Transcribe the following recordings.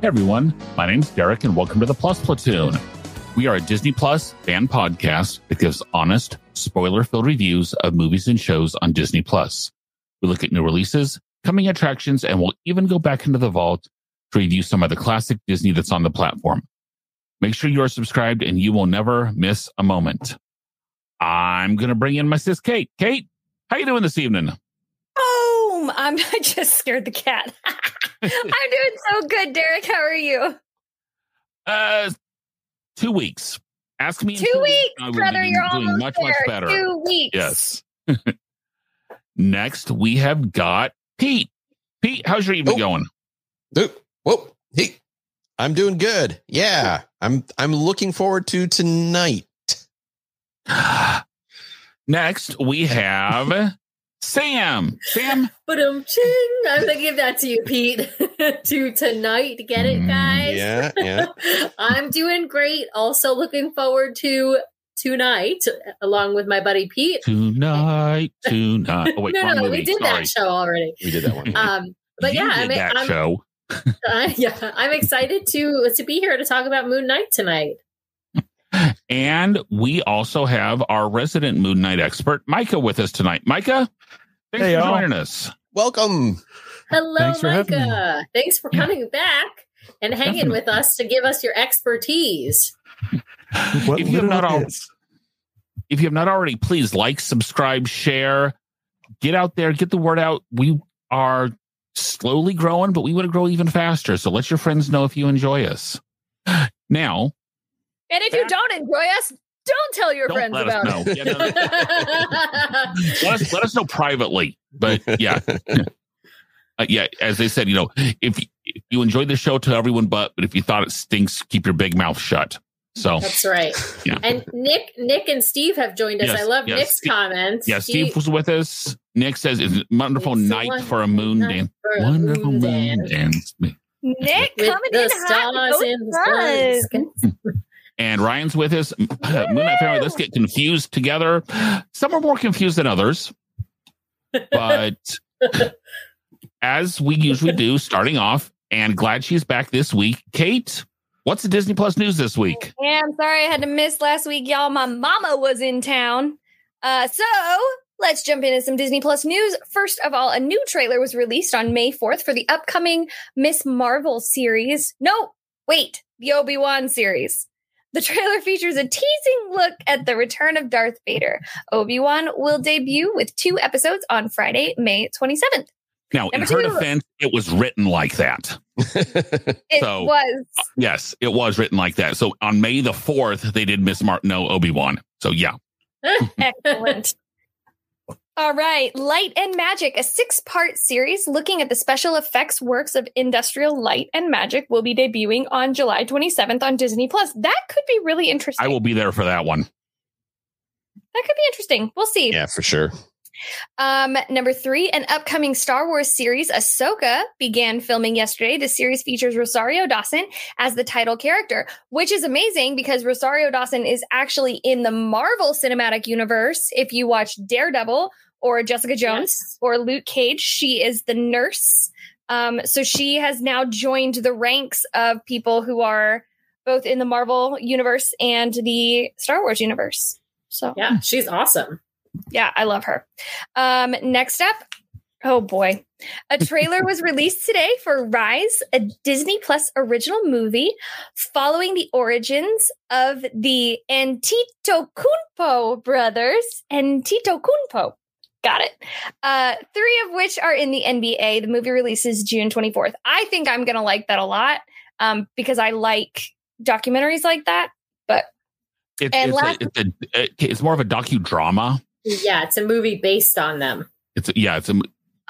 Hey everyone, my name's Derek and welcome to the Plus Platoon. We are a Disney Plus fan podcast that gives honest, spoiler filled reviews of movies and shows on Disney Plus. We look at new releases, coming attractions, and we'll even go back into the vault to review some of the classic Disney that's on the platform. Make sure you are subscribed and you will never miss a moment. I'm going to bring in my sis, Kate. Kate, how you doing this evening? Boom! I'm, I just scared the cat. I'm doing so good, Derek. How are you? Uh, two weeks. Ask me. in Two weeks, I will brother. be You're doing almost much, there. much better. Two weeks. Yes. Next, we have got Pete. Pete, how's your evening Oh. going? Oh, whoa, hey, I'm doing good. Yeah, I'm. I'm looking forward to tonight. Next, we have Sam. Sam, But um, ching! I'm gonna give that to you, Pete. to tonight, get it, Mm, guys. Yeah, yeah. I'm doing great. Also looking forward to tonight, along with my buddy Pete. tonight, tonight. Oh, wait, no, no, movie. we did Sorry. that show already. We did that one. Um, but You yeah, I mean, that I'm show. uh, yeah, I'm excited to to be here to talk about Moon Knight tonight. And we also have our resident Moon Knight expert, Micah, with us tonight. Micah, thanks Hey, for y'all. joining us. Welcome. Hello, Thanks for having me. Micah. Thanks for Yeah. coming back and hanging Definitely. with us to give us your expertise. What If you have not literal al- If you have not already, please like, subscribe, share, get out there, get the word out. We are slowly growing, but we want to grow even faster. So let your friends know if you enjoy us. Now, And if you don't enjoy us, don't tell your don't friends let about us it. know. Yeah, no, let us let us know privately. But yeah, uh, yeah. As they said, you know, if, if you enjoyed the show, tell everyone. But but if you thought it stinks, keep your big mouth shut. So That's right. Yeah. And Nick, Nick and Steve have joined us. Yes, I love yes. Nick's comments. yeah, Steve was with us. Nick says it's a wonderful It's a night for a moon dance. a Wonderful moon moon dance. dance. Nick with coming the in hot. stars with in those the suns. sky. And Ryan's with us. Moon Knight family, let's get confused together. Some are more confused than others. But as we usually do, starting off, and glad she's back this week. Kate, what's the Disney Plus news this week? Yeah, I'm sorry I had to miss last week, y'all. My mama was in town. Uh, so let's jump into some Disney Plus news. First of all, a new trailer was released on May 4th for the upcoming Miss Marvel series. No, wait, the Obi Wan series. The trailer features a teasing look at the return of Darth Vader. Obi Wan will debut with two episodes on Friday, May 27th. Now, in her two. defense, it was written like that. It So- was Yes, it was written like that. So on May the 4th, they did Miss Martin, no Obi Wan. So yeah. Excellent. All right. Light and Magic, a six part series looking at the special effects works of industrial light and magic, will be debuting on July 27th on Disney Plus. That could be really interesting. I will be there for that one. that could be interesting. We'll see. yeah, for sure. Um, number three, an upcoming Star Wars series, Ahsoka, began filming yesterday. The series features Rosario Dawson as the title character, which is amazing because Rosario Dawson is actually in the Marvel Cinematic Universe. If you watch Daredevil or Jessica Jones Yes. or Luke Cage, she is the nurse. Um, so she has now joined the ranks of people who are both in the Marvel universe and the Star Wars universe. So Yeah, she's awesome. yeah, I love her. Um, next up, oh boy, a trailer was released today for Rise, a Disney Plus original movie following the origins of the Antetokounmpo brothers. Antetokounmpo. Got it. Uh, three of which are in the NBA. The movie releases June 24th. I think I'm going to like that a lot um, because I like documentaries like that. It, And it's, last- a, it's, a, it's more of a docudrama. Yeah, it's a movie based on them. It's a, yeah, it's a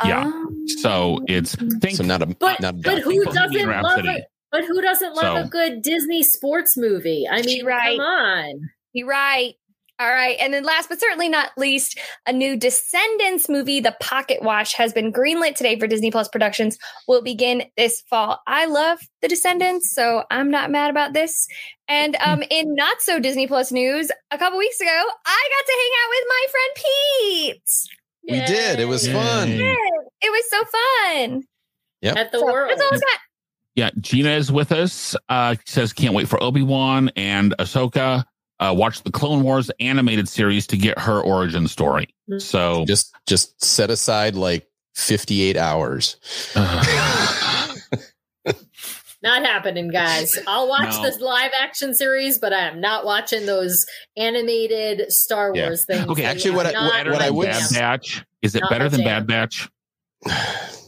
Yeah. Um, So it's think So not a But not a but who doesn't love it? But who doesn't love So- a good Disney sports movie? I mean, Right. come on. You're right. All right. And then last but certainly not least, a new Descendants movie, The Pocketwatch, has been greenlit today for Disney Plus Productions. Will begin this fall. I love The Descendants, so I'm not mad about this. And um, in not so Disney Plus news, a couple weeks ago, I got to hang out with my friend Pete. We did. It was Yay. fun. It was so fun. Yep. At the So, world. That's all I got. Yeah, Gina is with us. Uh, says can't wait for Obi Wan and Ahsoka. Uh, watch the Clone Wars animated series to get her origin story. Mhm. So, Just just set aside like 58 hours. uh, Not happening, guys. I'll watch No. this live action series, but I am not watching those animated Star Yeah. Wars things. Okay, actually, what I- not better what I than would Bad Batch. Is it Not better than jam. Bad Batch?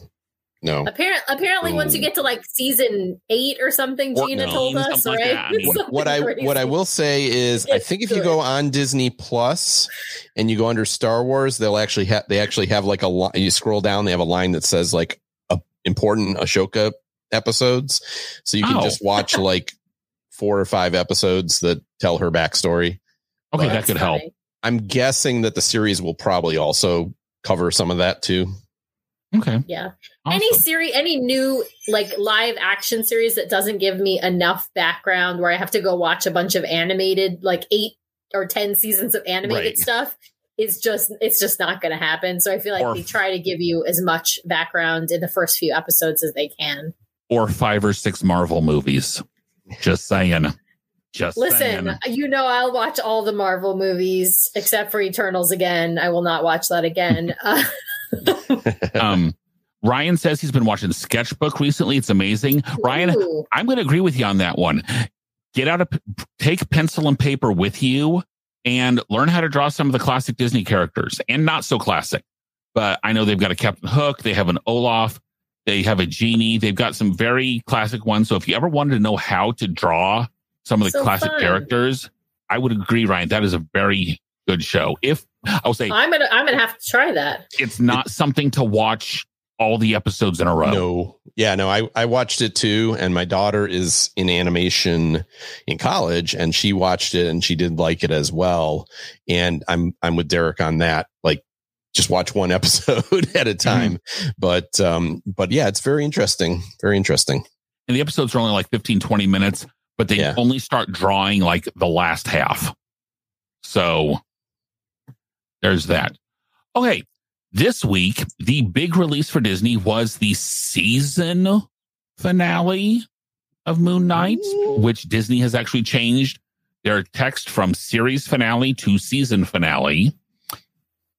no. Apparently, apparently, once you mm. get to like season eight or something, Or Gina no. told us, Something like right? that. I what I what I will say is I think if you go on Disney Plus and you go under Star Wars, they'll actually have they actually have like a line. You scroll down, they have a line that says like a, important Ahsoka episodes, so you can Oh. just watch like four or five episodes that tell her backstory. Okay, Well, that That's could help. I'm guessing that the series will probably also cover some of that too. Okay. Yeah. Awesome. Any series, any new like live action series that doesn't give me enough background where I have to go watch a bunch of animated, like eight or 10 seasons of animated Right. stuff is just, it's just not going to happen. So I feel like Or- they try to give you as much background in the first few episodes as they can. or five or six Marvel movies. Just saying. Just Listen, saying. you know, I'll watch all the Marvel movies except for Eternals again. I will not watch that again. Uh, Um, Ryan says he's been watching Sketchbook recently. It's amazing. Ryan, ooh. I'm going to agree with you on that one. Get out of, take pencil and paper with you and learn how to draw some of the classic Disney characters and not so classic. But I know they've got a Captain Hook, they have an Olaf, they have a genie, they've got some very classic ones. So if you ever wanted to know how to draw some of the So classic fun. characters, I would agree, Ryan. That is a very good show. If I will say I'm gonna, I'm gonna have to try that. it's not something to watch all the episodes in a row. No. Yeah, no, I, I watched it too. And my daughter is in animation in college and she watched it and she did like it as well. And I'm I'm with Derek on that. Like just watch one episode at a time. But um, but yeah, it's very interesting. Very interesting. and the episodes are only like 15 20 minutes but they Yeah. only start drawing like the last half so there's that. Okay this week the big release for disney was the season finale of moon knight which disney has actually changed their text from series finale to season finale.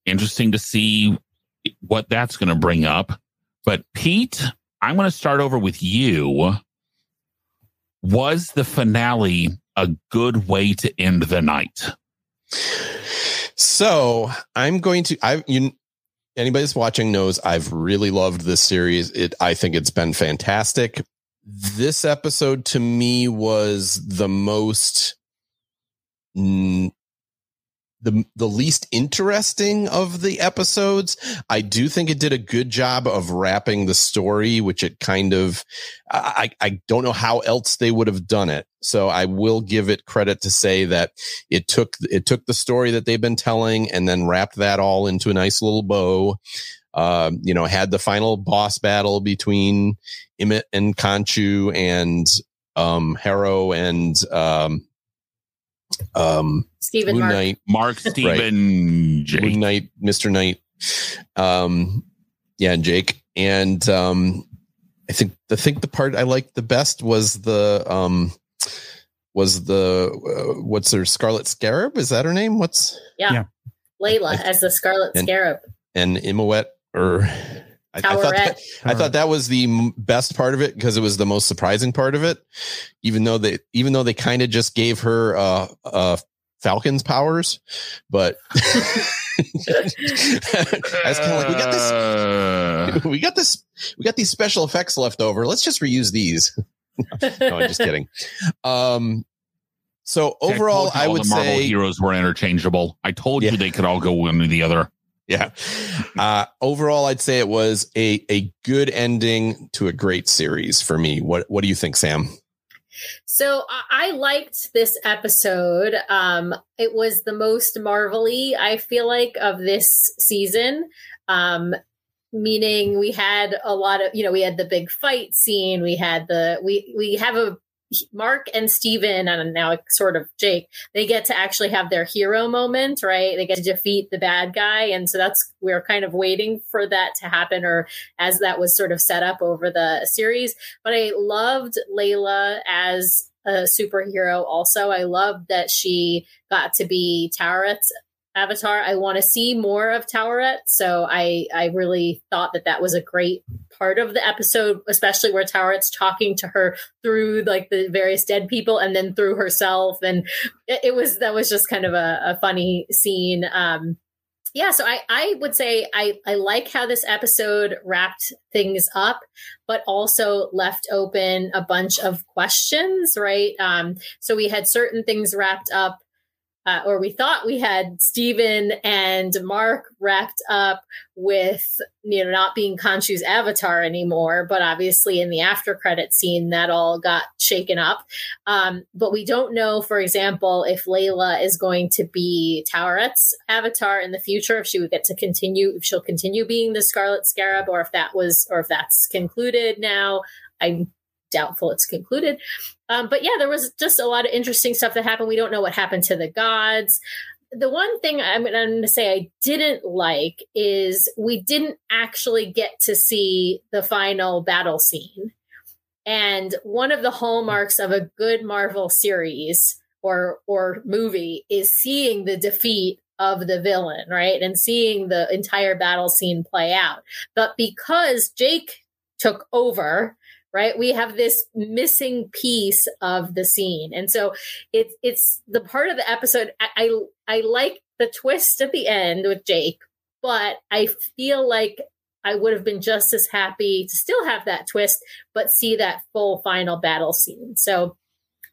Interesting to see what that's going to bring up. But pete i'm going to start over with you. Was the finale a good way to end the night? So I'm going to I you anybody that's watching knows I've really loved this series. It I think it's been fantastic. This episode to me was the most mm, the the least interesting of the episodes. I do think it did a good job of wrapping the story, which it kind of I I don't know how else they would have done it. So I will give it credit to say that it took it took the story that they've been telling and then wrapped that all into a nice little bow. Um, you know, had the final boss battle between Ammit and Khonshu and um Harrow and um um Steven Moon Mark. Knight, Mark Steven Jake. Moon Knight, Mr. Knight. Um yeah, and Jake. And um I think I think the part I liked the best was the um was the uh, what's her Scarlet Scarab? Is that her name? What's Yeah. Yeah. Layla as the Scarlet And- Scarab. and Imawet or I, I thought that, I thought that was the m- best part of it because it was the most surprising part of it. Even though they even though they kind of just gave her uh uh Falcon's powers, but I was kind of like we got this we got this we got these special effects left over. Let's just reuse these. no, I'm just kidding. Um so overall told you I would the Marvel say heroes were interchangeable. I told Yeah. you they could all go one or the other. yeah. Uh, overall, I'd say it was a a good ending to a great series for me. What What do you think, Sam? So I liked this episode. Um, it was the most marvelly I feel like of this season. Um, meaning we had a lot of you know we had the big fight scene we had the we we have a Mark and Steven and now sort of Jake, they get to actually have their hero moment, right? They get to defeat the bad guy. And so that's, we're kind of waiting for that to happen or as that was sort of set up over the series. But I loved Layla as a superhero also. I loved that she got to be Taweret's avatar. I want to see more of Taweret. So I, I really thought that that was a great part of the episode, especially where Taweret's talking to her through like the various dead people and then through herself. And it, it was, that was just kind of a, a funny scene. Um, yeah, so I, I would say I, I like how this episode wrapped things up, but also left open a bunch of questions, right? Um, so we had certain things wrapped up uh, or we thought we had Steven and Mark wrapped up with you know not being Khonshu's avatar anymore, but obviously in the after credit scene that all got shaken up. Um, but we don't know, for example, if Layla is going to be Taweret's avatar in the future, if she would get to continue, if she'll continue being the Scarlet Scarab, or if that was, or if that's concluded now. I'm doubtful it's concluded. Um, but yeah, there was just a lot of interesting stuff that happened. We don't know what happened to the gods. The one thing I'm, I'm going to say I didn't like is we didn't actually get to see the final battle scene. And one of the hallmarks of a good Marvel series or or movie is seeing the defeat of the villain, right? And seeing the entire battle scene play out. But because Jake took over right? We have this missing piece of the scene. And so it's it's the part of the episode I, I i like the twist at the end with jake but i feel like i would have been just as happy to still have that twist but see that full final battle scene. So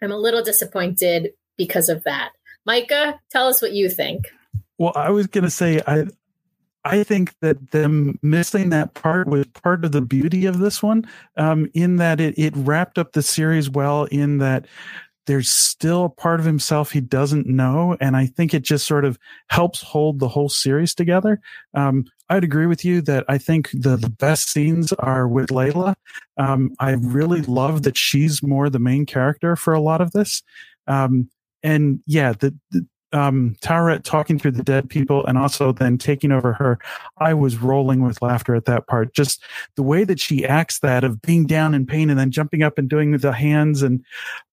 i'm a little disappointed because of that. Micah tell us what you think. Well i was going to say i I think that them missing that part was part of the beauty of this one, um, in that it, it wrapped up the series well, in that there's still a part of himself he doesn't know. And I think it just sort of helps hold the whole series together. Um, I'd agree with you that I think the, the best scenes are with Layla. Um, I really love that she's more the main character for a lot of this. Um, and yeah, the, the um, Taweret talking through the dead people and also then taking over her, I was rolling with laughter at that part. Just the way that she acts that of being down in pain and then jumping up and doing the hands and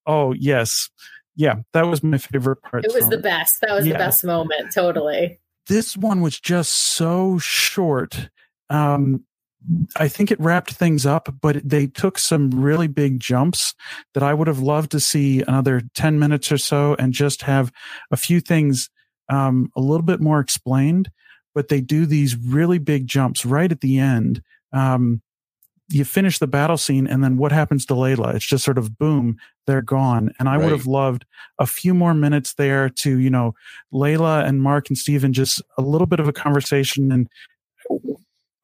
oh yes, yeah, that was my favorite part. It was the best. That was yeah. the best moment. Totally. This one was just so short. Um, I think it wrapped things up, but they took some really big jumps that I would have loved to see another 10 minutes or so and just have a few things um, a little bit more explained. But they do these really big jumps right at the end. Um, you finish the battle scene, and then what happens to Layla? It's just sort of boom, they're gone. And I right. would have loved a few more minutes there to, you know, Layla and Mark and Steven, just a little bit of a conversation and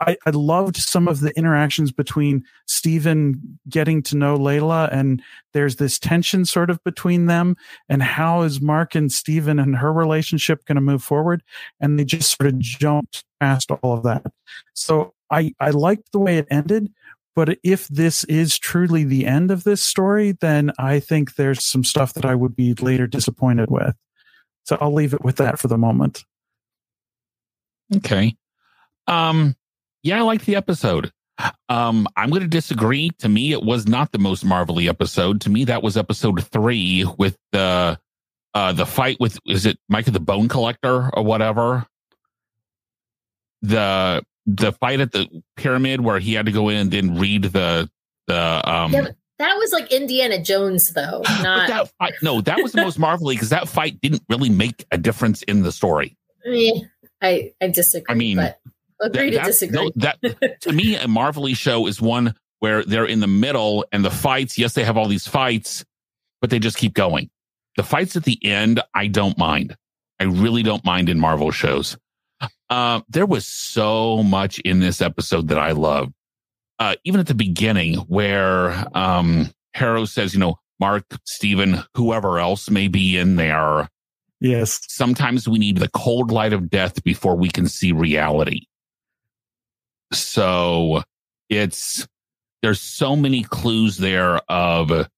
I, I loved some of the interactions between Steven getting to know Layla and there's this tension sort of between them and how is Mark and Steven and her relationship going to move forward? And they just sort of jumped past all of that. So I, I liked the way it ended, but if this is truly the end of this story, then I think there's some stuff that I would be later disappointed with. So I'll leave it with that for the moment. Okay. Um, yeah, I liked the episode. Um, I'm going to disagree. To me, it was not the most marvelly episode. To me, that was episode three with the uh the fight with is it Micah the Bone Collector or whatever. The the fight at the pyramid where he had to go in and then read the the um. Yeah, that was like Indiana Jones, though. Not that fight, no, that was the most marvelly because that fight didn't really make a difference in the story. I I disagree. I mean, but agree that, to disagree. No, that to me, a Marvelly show is one where they're in the middle and the fights. Yes, they have all these fights, but they just keep going. The fights at the end, I don't mind. I really don't mind in Marvel shows. Uh, there was so much in this episode that I loved. Uh, even at the beginning, where um, Harrow says, you know, Mark, Steven, whoever else may be in there. Yes. Sometimes we need the cold light of death before we can see reality. So it's, there's so many clues there of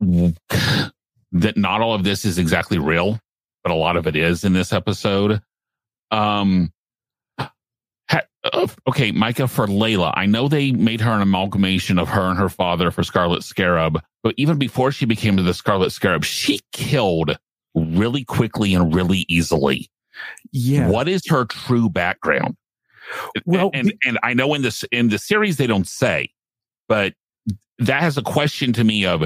that not all of this is exactly real, but a lot of it is in this episode. Um, uh, okay, Micah, for Layla, I know they made her an amalgamation of her and her father for Scarlet Scarab, but even before she became the Scarlet Scarab, she killed really quickly and really easily. Yeah. What is her true background? Well, and, and, and I know in this in the series they don't say, but that has a question to me of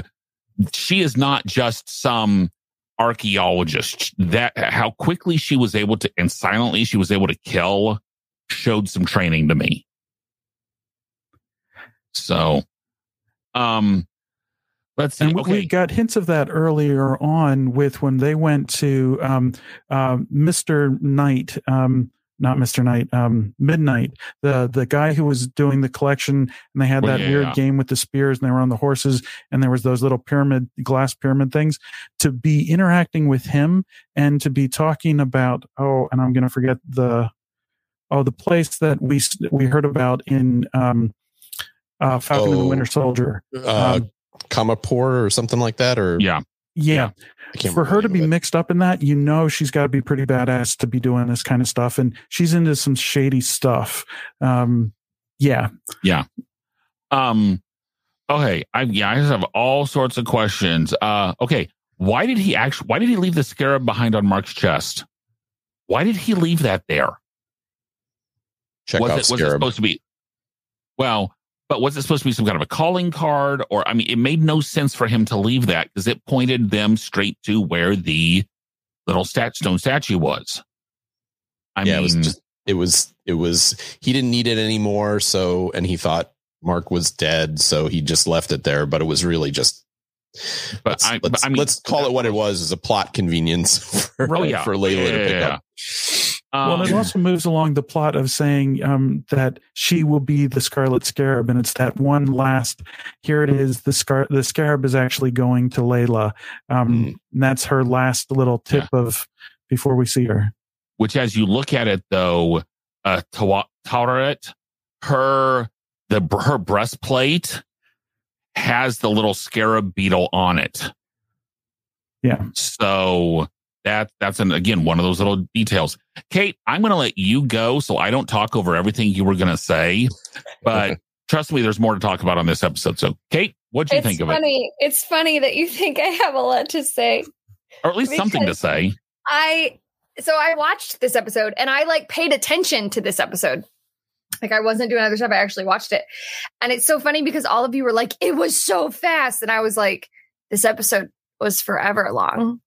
she is not just some archaeologist. That how quickly she was able to and silently she was able to kill showed some training to me. So, um, let's see. And okay. we got hints of that earlier on with when they went to um, uh, Mr. Knight, um, not Mr. Knight, um, Midnight, the the guy who was doing the collection, and they had that yeah, weird yeah. game with the spears, and they were on the horses, and there was those little pyramid glass pyramid things. To be interacting with him and to be talking about, oh, and I'm going to forget the oh the place that we we heard about in um, uh, Falcon and the Oh. Winter Soldier. Uh, Um, Kamapur or something like that, or yeah, Yeah, for her to be the name of mixed up in that, you know she's got to be pretty badass to be doing this kind of stuff, and she's into some shady stuff. Um, yeah, yeah. Um, okay, I yeah, I just have all sorts of questions. Uh, okay, why did he actually? Why did he leave the scarab behind on Mark's chest? Why did he leave that there? Check was out it was it supposed to be? Well, but was it supposed to be some kind of a calling card, or I mean, it made no sense for him to leave that because it pointed them straight to where the little stat stone statue was. I yeah, mean, it was just it was it was he didn't need it anymore, so and he thought Mark was dead, so he just left it there. But it was really just. but let's, I, let's, but I mean, let's call it what it was: is a plot convenience for, Oh, yeah. for Layla to pick Yeah. up. Well, it um, also moves along the plot of saying um, that she will be the Scarlet Scarab, and it's that one last. Here it is. The scar the Scarab is actually going to Layla. Um, Mm. and that's her last little tip of before we see her. which as you look at it though, uh, Tawa- Taweret, her, the, her breastplate has the little scarab beetle on it. Yeah. So that, that's an, again, one of those little details. Kate, I'm going to let you go so I don't talk over everything you were going to say, but trust me, there's more to talk about on this episode. So Kate, what do you it's think of it? funny. It's funny that you think I have a lot to say. Or at least something to say. I so I watched this episode and I like paid attention to this episode. Like I wasn't doing other stuff. I actually watched it. And it's so funny because all of you were like, it was so fast. And I was like, this episode was forever long.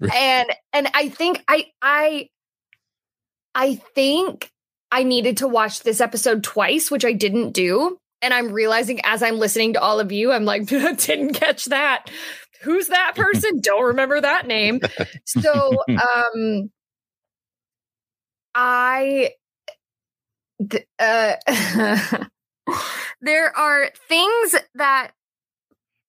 And and I think I I I think I needed to watch this episode twice, which I didn't do. And I'm realizing as I'm listening to all of you, I'm like, didn't catch that. Who's that person? Don't remember that name. So um I th- uh there are things that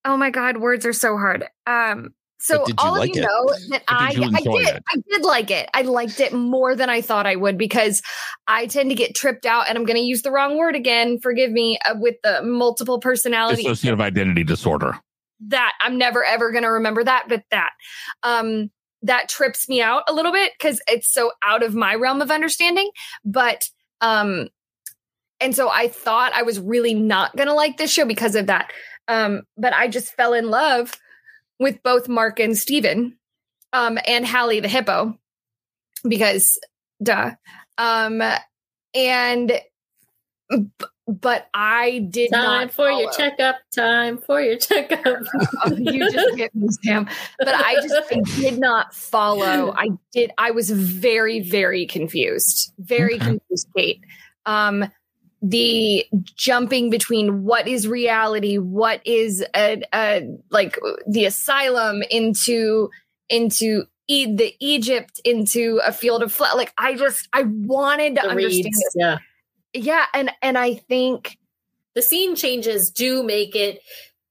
oh my god, words are so hard. Um so all like of you it? know that I did I did it? I did like it. I liked it more than I thought I would because I tend to get tripped out and I'm going to use the wrong word again, forgive me, uh, with the multiple personality Dissociative identity disorder. that I'm never ever going to remember that, but that um that trips me out a little bit cuz it's so out of my realm of understanding, but um and so I thought I was really not going to like this show because of that. Um but I just fell in love with both Mark and Steven um and Hallie the hippo because duh. Um and b- but I did Time not for your follow checkup. Time for your checkup. oh, you just get me, Sam. But I just I did not follow. I did. I was very, very confused. Very Okay. confused, Kate. Um, the jumping between what is reality, what is a, a like the asylum into into e- the Egypt into a field of flood. Like I just I wanted to The understand. reeds, it. yeah. Yeah, and and I think the scene changes do make it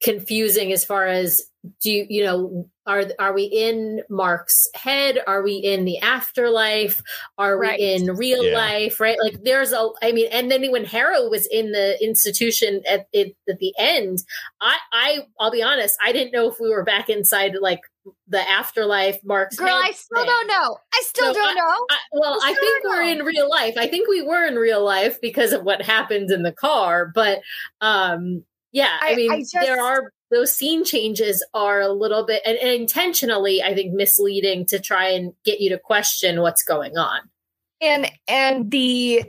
confusing as far as do you, you know are are we in Mark's head are we in the afterlife are Right. we in real Yeah. life right like there's a I mean and then when Harrow was in the institution at it at the end I I I'll be honest I didn't know if we were back inside like the afterlife Mark's girl, I still thing. don't know. I still No, don't know. I, well, I I think we're know. in real life. I think we were in real life because of what happened in the car. But um, yeah, I, I- mean, I just- there are those scene changes are a little bit and, and intentionally, I think, misleading to try and get you to question what's going on. and and the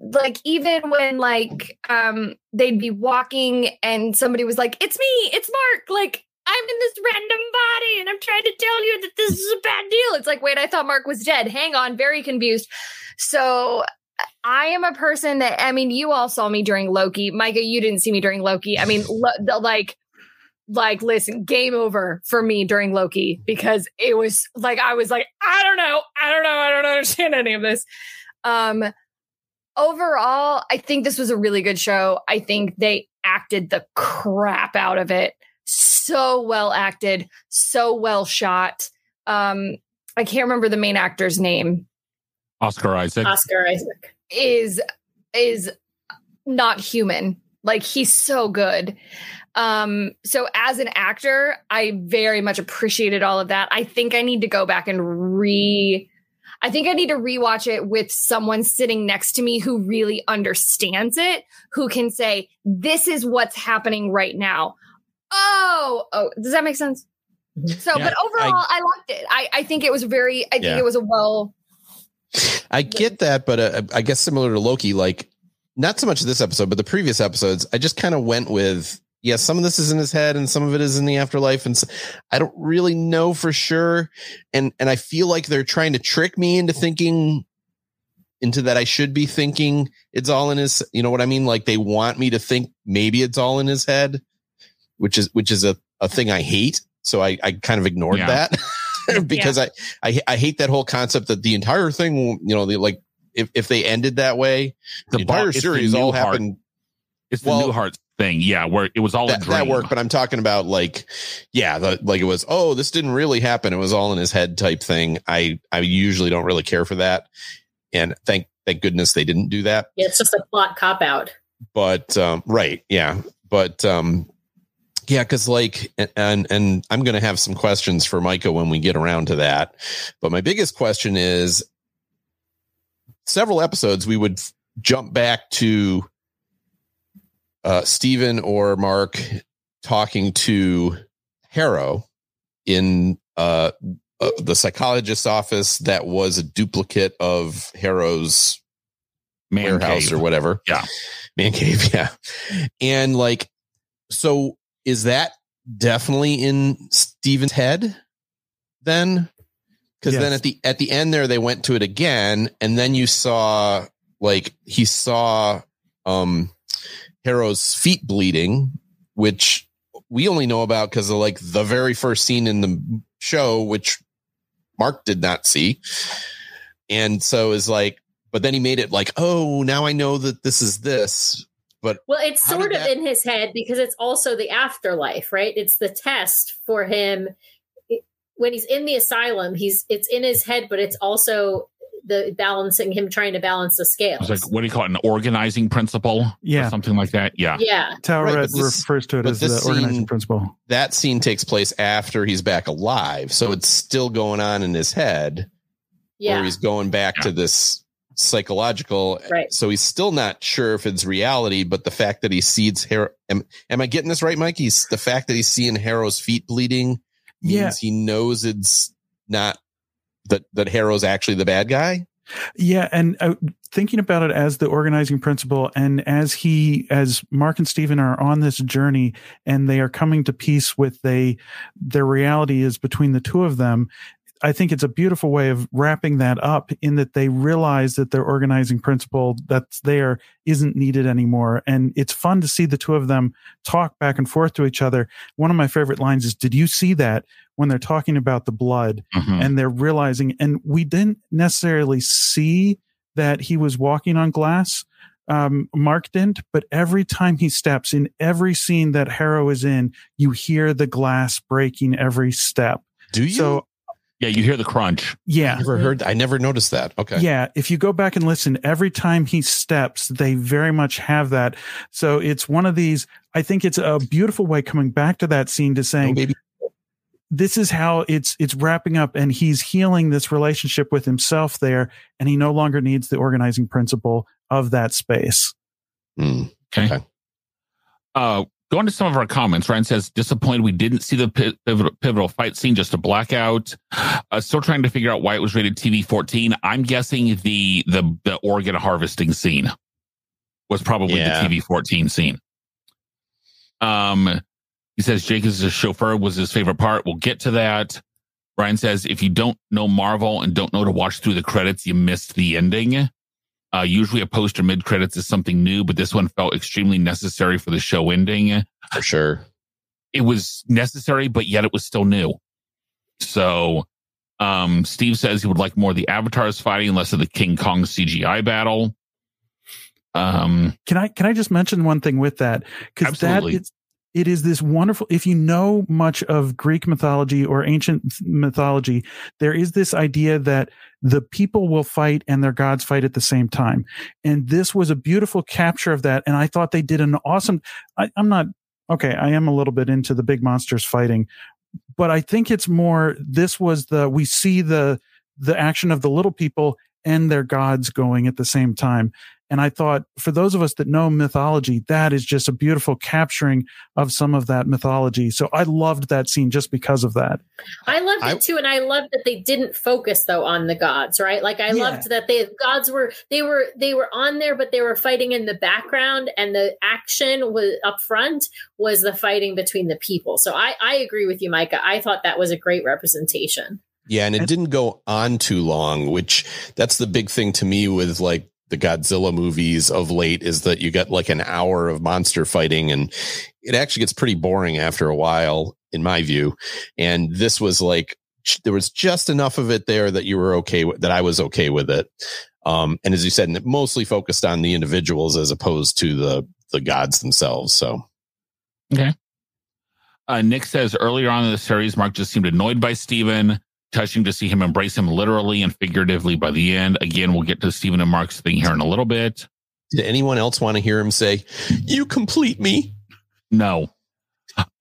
like even when like um they'd be walking and somebody was like it's me it's mark like i'm in this random body and i'm trying to tell you that this is a bad deal. It's like wait i thought mark was dead. Hang on very confused. So i am a person that i mean you all saw me during loki. Micah you didn't see me during loki. I mean lo- the, like like listen game over for me during loki because it was like i was like i don't know i don't know i don't understand any of this. Um overall i think this was a really good show. I think they acted the crap out of it. So well acted so well shot. Um i can't remember the main actor's name. Oscar Isaac. Oscar Isaac. is is not human. Like he's so good um so as an actor i very much appreciated all of that. I think i need to go back and re i think i need to rewatch it with someone sitting next to me who really understands it who can say this is what's happening right now. Oh oh does that make sense? So Yeah, but overall I, liked it. I i think it was very i think Yeah. it was a well I get that, but uh, I guess similar to Loki, like not so much this episode, but the previous episodes, I just kind of went with, yeah, some of this is in his head and some of it is in the afterlife. And so, I don't really know for sure. And, and I feel like they're trying to trick me into thinking into that I should be thinking it's all in his, you know what I mean? Like they want me to think maybe it's all in his head, which is, which is a, a thing I hate. So I, I kind of ignored Yeah. that because I, I, I hate that whole concept that the entire thing, will- you know, the, like if, if they ended that way, the, bar- entire it's the series all Newhart- happened It's the well- Newhart thing, yeah, where it was all a that, dream. that worked, but I'm talking about like, yeah, the, like it was, oh, this didn't really happen. It was all in his head type thing. I, I usually don't really care for that. And thank, thank goodness they didn't do that. Yeah, it's just a plot cop out. But, um, right. Yeah. But, um, yeah, because like, and and I'm going to have some questions for Micah when we get around to that. But my biggest question is, several episodes we would jump back to uh, Steven or Mark talking to Harrow in uh, uh, the psychologist's office that was a duplicate of Harrow's Man warehouse cave. or whatever. Yeah. Man cave. Yeah. And like, so is that definitely in Steven's head then? Cause then at the, at the end there, they went to it again. And then you saw like, he saw, um, Harrow's feet bleeding, which we only know about because of like the very first scene in the show, which Mark did not see. And so is like, but then he made it like, oh, now I know that this is this. But Well, it's sort of that- in his head because it's also the afterlife, right? It's the test for him when he's in the asylum. He's it's in his head, but it's also the balancing him trying to balance the scales. It's like what do you call it? An organizing principle, or Yeah. something like that. Yeah, yeah, Tower Right, this- refers to it as the this organizing principle. that scene takes place after he's back alive. So it's still going on in his head yeah. where he's going back to this psychological. Right. So he's still not sure if it's reality, but the fact that he sees Harrow, am, am I getting this right, Mike? He's the fact that he's seeing Harrow's feet bleeding means Yeah. he knows it's not that, that Harrow's actually the bad guy. Yeah, and uh, thinking about it as the organizing principle, and as he, as Mark and Steven are on this journey, and they are coming to peace with they, their reality is between the two of them. I think it's a beautiful way of wrapping that up in that they realize that their organizing principle that's there isn't needed anymore. And it's fun to see the two of them talk back and forth to each other. One of my favorite lines is, did you see that when they're talking about the blood Mhm. and they're realizing, and we didn't necessarily see that he was walking on glass. Um, Mark didn't, but every time he steps in every scene that Harrow is in, you hear the glass breaking every step. Do you? So Yeah, you hear the crunch. yeah, I never heard. I never noticed that. Okay. yeah. If you go back and listen, every time he steps, they very much have that. So it's one of these. I think it's a beautiful way coming back to that scene to Oh, saying maybe. this is how it's it's wrapping up, and he's healing this relationship with himself there, and he no longer needs the organizing principle of that space. Hmm. Okay. Okay. Uh, going to some of our comments, Ryan says, disappointed we didn't see the pivotal, pivotal fight scene, just a blackout. Uh, still trying to figure out why it was rated TV 14. I'm guessing the, the, the organ harvesting scene was probably Yeah. the TV 14 scene. Um, he says Jake is a chauffeur was his favorite part. We'll get to that. Ryan says, if you don't know Marvel and don't know to watch through the credits, you missed the ending. Uh, usually a poster mid credits is something new, but this one felt extremely necessary for the show ending. For sure. It was necessary, but yet it was still new. So, um, Steve says he would like more of the avatars fighting, less of the King Kong CGI battle. Um, Can I can I just mention one thing with that? Because that Absolutely. is it is this wonderful if you know much of Greek mythology or ancient mythology, there is this idea that the people will fight and their gods fight at the same time. And this was a beautiful capture of that. And I thought they did an awesome I, I'm not okay, I am a little bit into the big monsters fighting, but I think it's more this was the we see the the action of the little people and their gods going at the same time. And I thought for those of us that know mythology, that is just a beautiful capturing of some of that mythology. So I loved that scene just because of that. I loved I- it too, and I loved that they didn't focus though on the gods, right? Like I Yeah. loved that the gods were they were they were on there, but they were fighting in the background, and the action was up front was the fighting between the people. So I I agree with you, Micah. I thought that was a great representation. Yeah, and it didn't go on too long, which that's the big thing to me with like the Godzilla movies of late is that you get like an hour of monster fighting and it actually gets pretty boring after a while, in my view. And this was like there was just enough of it there that you were okay with that I was okay with it. Um, and as you said, and it mostly focused on the individuals as opposed to the the gods themselves. So okay. uh, Nick says earlier on in the series, Mark just seemed annoyed by Steven. Touching to see him embrace him literally and figuratively by the end. Again, we'll get to Steven and Mark's thing here in a little bit. did anyone else want to hear him say, You complete me? No.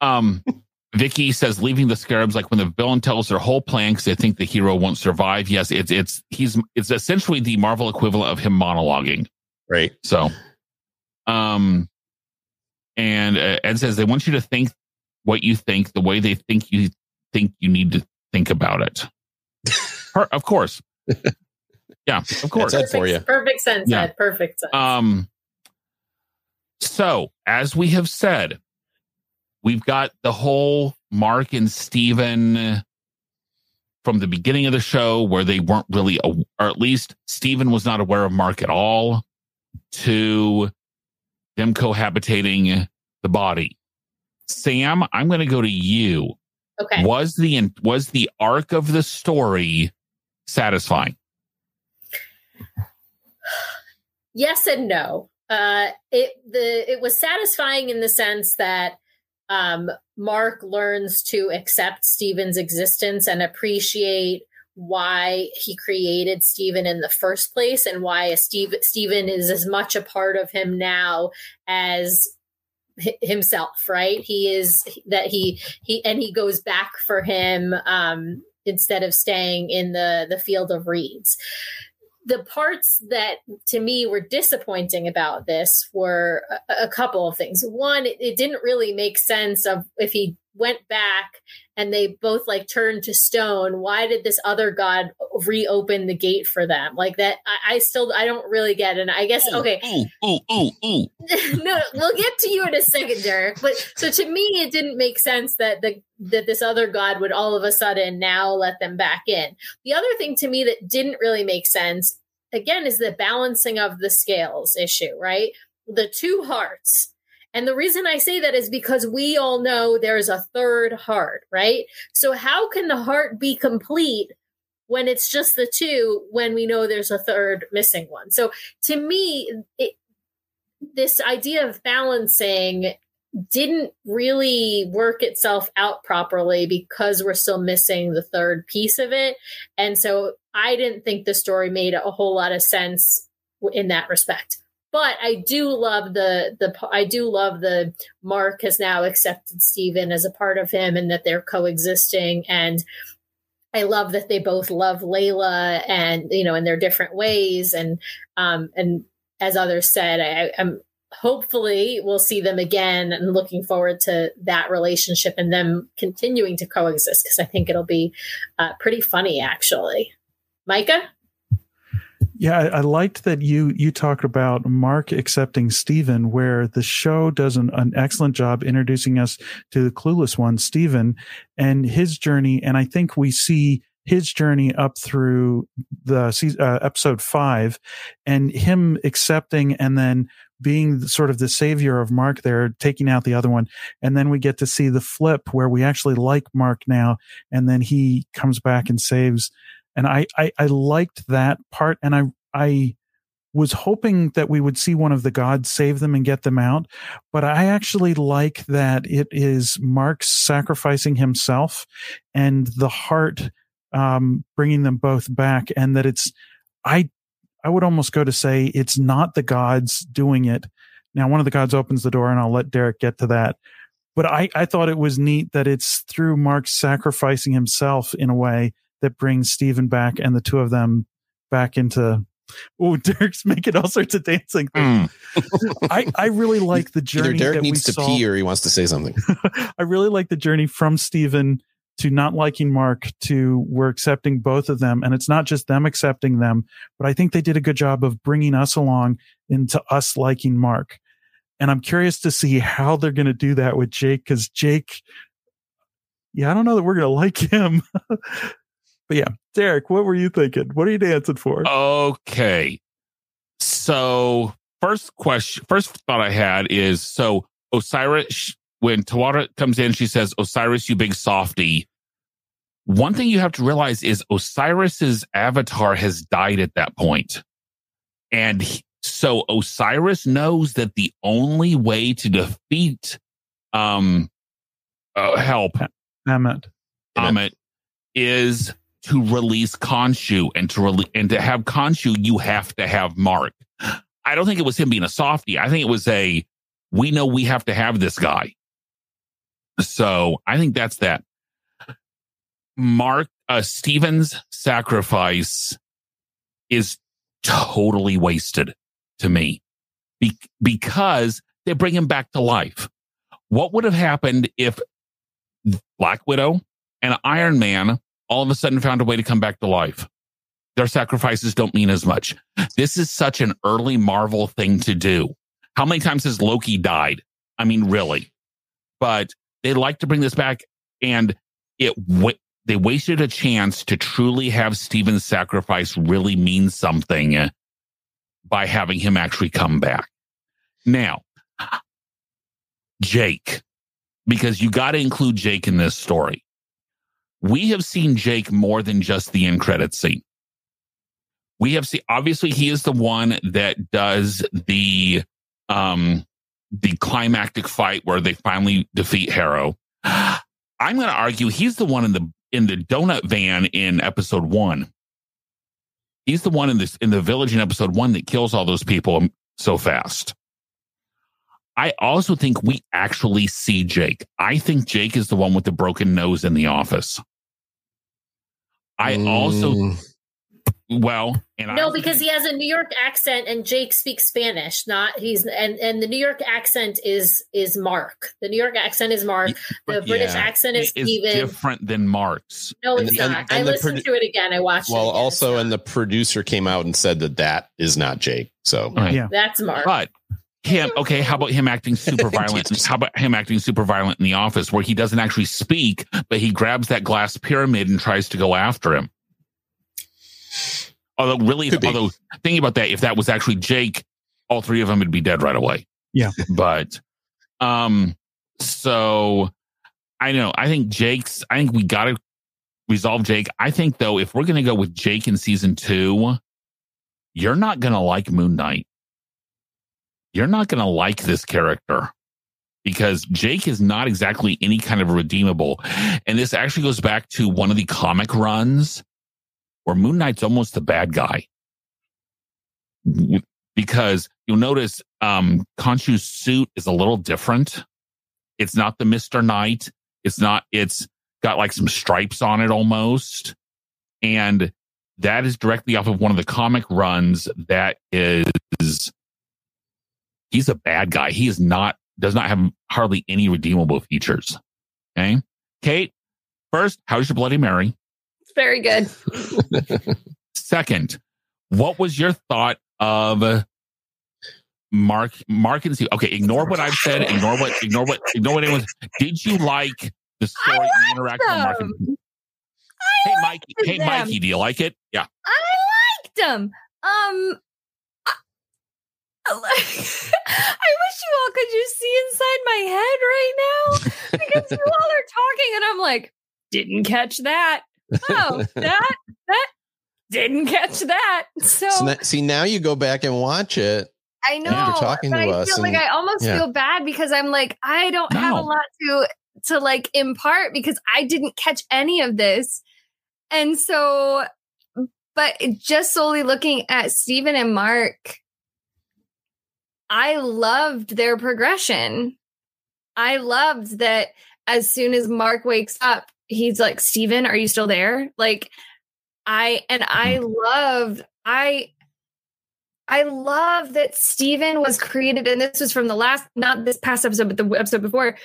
Um, Vicky says leaving the scarabs like when the villain tells their whole plan because they think the hero won't survive. Yes, it's it's he's it's essentially the Marvel equivalent of him monologuing. Right. So, um, and uh, Ed says they want you to think what you think the way they think you think you need to think about it. Per- of course. Yeah, of course. That's Ed for Perfect- you. Perfect sense, Yeah. Ed. Perfect sense. Um, so as we have said, we've got the whole Mark and Steven from the beginning of the show where they weren't really, a, or at least Steven was not aware of Mark at all, to them cohabitating the body. Sam, I'm going to go to you. Okay. Was the was the arc of the story satisfying? yes and no. Uh, it the it was satisfying in the sense that um, Mark learns to accept Steven's existence and appreciate why he created Steven in the first place and why a Steve, Steven is as much a part of him now as himself right he is that he he and he goes back for him um instead of staying in the the field of reeds the parts that to me were disappointing about this were a, a couple of things. One, it, it didn't really make sense of if he went back and they both like turned to stone, why did this other god reopen the gate for them? Like that, I, I still I don't really get. It. And I guess oh, okay, ooh, ooh, oh, ooh, ooh. no, we'll get to you in a second, Derek. But so to me, it didn't make sense that the that this other god would all of a sudden now let them back in. The other thing to me that didn't really make sense again is the balancing of the scales issue, right? The two hearts and the reason I say that is because we all know there's a third heart, right? So how can the heart be complete when it's just the two when we know there's a third missing one? So to me, it, this idea of balancing didn't really work itself out properly because we're still missing the third piece of it. And so I didn't think the story made a whole lot of sense in that respect but I do love the the I do love the Mark has now accepted Steven as a part of him and that they're coexisting and I love that they both love Layla and you know in their different ways and um and as others said I, I'm hopefully we'll see them again and looking forward to that relationship and them continuing to coexist because I think it'll be uh, pretty funny actually. Micah? Yeah, I, I, liked that you you talked about Mark accepting Steven, where the show does an, an, excellent job introducing us to the clueless one, Steven, and his journey. And I think we see his journey up through the uh, episode five, and him accepting and then being sort of the savior of Mark there, taking out the other one. And then we get to see the flip where we actually like Mark now. And then he comes back and saves and I, I, I liked that part. And I, I was hoping that we would see one of the gods save them and get them out. But I actually like that it is Mark sacrificing himself and the heart, um, bringing them both back and that it's, I, I would almost go to say it's not the gods doing it. Now, one of the gods opens the door and I'll let Derek get to that but I, I thought it was neat that it's through Mark sacrificing himself in a way that brings Steven back and the two of them back into Oh, Derek's making all sorts of dancing things. Mm. I, I really like the journey. Either Derek needs to saw. pee or he wants to say something. I really like the journey from Steven to not liking Mark to we're accepting both of them. And it's not just them accepting them, but I think they did a good job of bringing us along into us liking Mark. And I'm curious to see how they're going to do that with Jake because Jake, yeah, I don't know that we're going to like him. But yeah, Derek, what were you thinking? What are you dancing for? Okay. So, first question, first thought I had is so Osiris, when Taweret comes in, she says, Osiris, you big softy. One thing you have to realize is Osiris's avatar has died at that point. And he, so Osiris knows that the only way to defeat um uh, help Ammit Ammit is to release Khonshu and to release and to have Khonshu, you have to have Mark. I don't think it was him being a softie. I think it was a we know we have to have this guy. So I think that's that. Mark uh, Steven's sacrifice is totally wasted to me Be- because they bring him back to life. What would have happened if Black Widow and Iron Man all of a sudden found a way to come back to life. Their sacrifices don't mean as much. This is such an early Marvel thing to do. How many times has Loki died? I mean, really. But they like to bring this back and it they wasted a chance to truly have Steven's sacrifice really mean something by having him actually come back. Now, Jake, because you got to include Jake in this story we have seen Jake more than just the end credit scene. We have seen, obviously, he is the one that does the, um, the climactic fight where they finally defeat Harrow. I'm going to argue he's the one in the, in the donut van in episode one. He's the one in this, in the village in episode one that kills all those people so fast. I also think we actually see Jake. I think Jake is the one with the broken nose in the office. I mm. also well, and no, I, because he has a New York accent and Jake speaks Spanish. Not he's and and the New York accent is is Mark. The New York accent is Mark. The but British yeah. accent is is Steven. different than Mark's. No, it's and- not. and I listened produ- to it again. I watched. Well, it again. also, and the producer came out and said that that is not Jake. So Right. Yeah. that's Mark. But him, okay, how about him acting super violent? How about him acting super violent in the office where he doesn't actually speak, but he grabs that glass pyramid and tries to go after him? Although, really, Could be. although thinking about that, if that was actually Jake, all three of them would be dead right away. Yeah. But, um, so I know, I think Jake's, I think we got to resolve Jake. I think, though, if we're going to go with Jake in season two, you're not going to like Moon Knight you're not going to like this character because Jake is not exactly any kind of redeemable. And this actually goes back to one of the comic runs where Moon Knight's almost the bad guy. Because you'll notice um Khonshu's suit is a little different. It's not the Mr. Knight. It's not, it's got like some stripes on it almost. And that is directly off of one of the comic runs that is he's a bad guy. He is not does not have hardly any redeemable features. Okay. Kate, first, how's your Bloody Mary? It's very good. Second, what was your thought of Mark Mark and Steve? Okay, ignore what I've said, ignore what ignore what ignore what anyone did you like the story, the interaction with Mark and them. Hey Mikey, hey them. Mikey, do you like it? Yeah. I liked them. Um, I wish you all could just see inside my head right now because you all are talking and I'm like, didn't catch that. Oh, that that didn't catch that. So, So see, now you go back and watch it. I know. you're talking to I us feel like I almost yeah. feel bad because I'm like I don't have a lot to to like impart because I didn't catch any of this, and so, but just solely looking at Steven and Mark, I loved their progression. I loved that as soon as Mark wakes up, he's like, Steven, are you still there? Like, I, and I hmm. loved, I, I love that Steven was created, and this was from the last, not this past episode, but the episode before,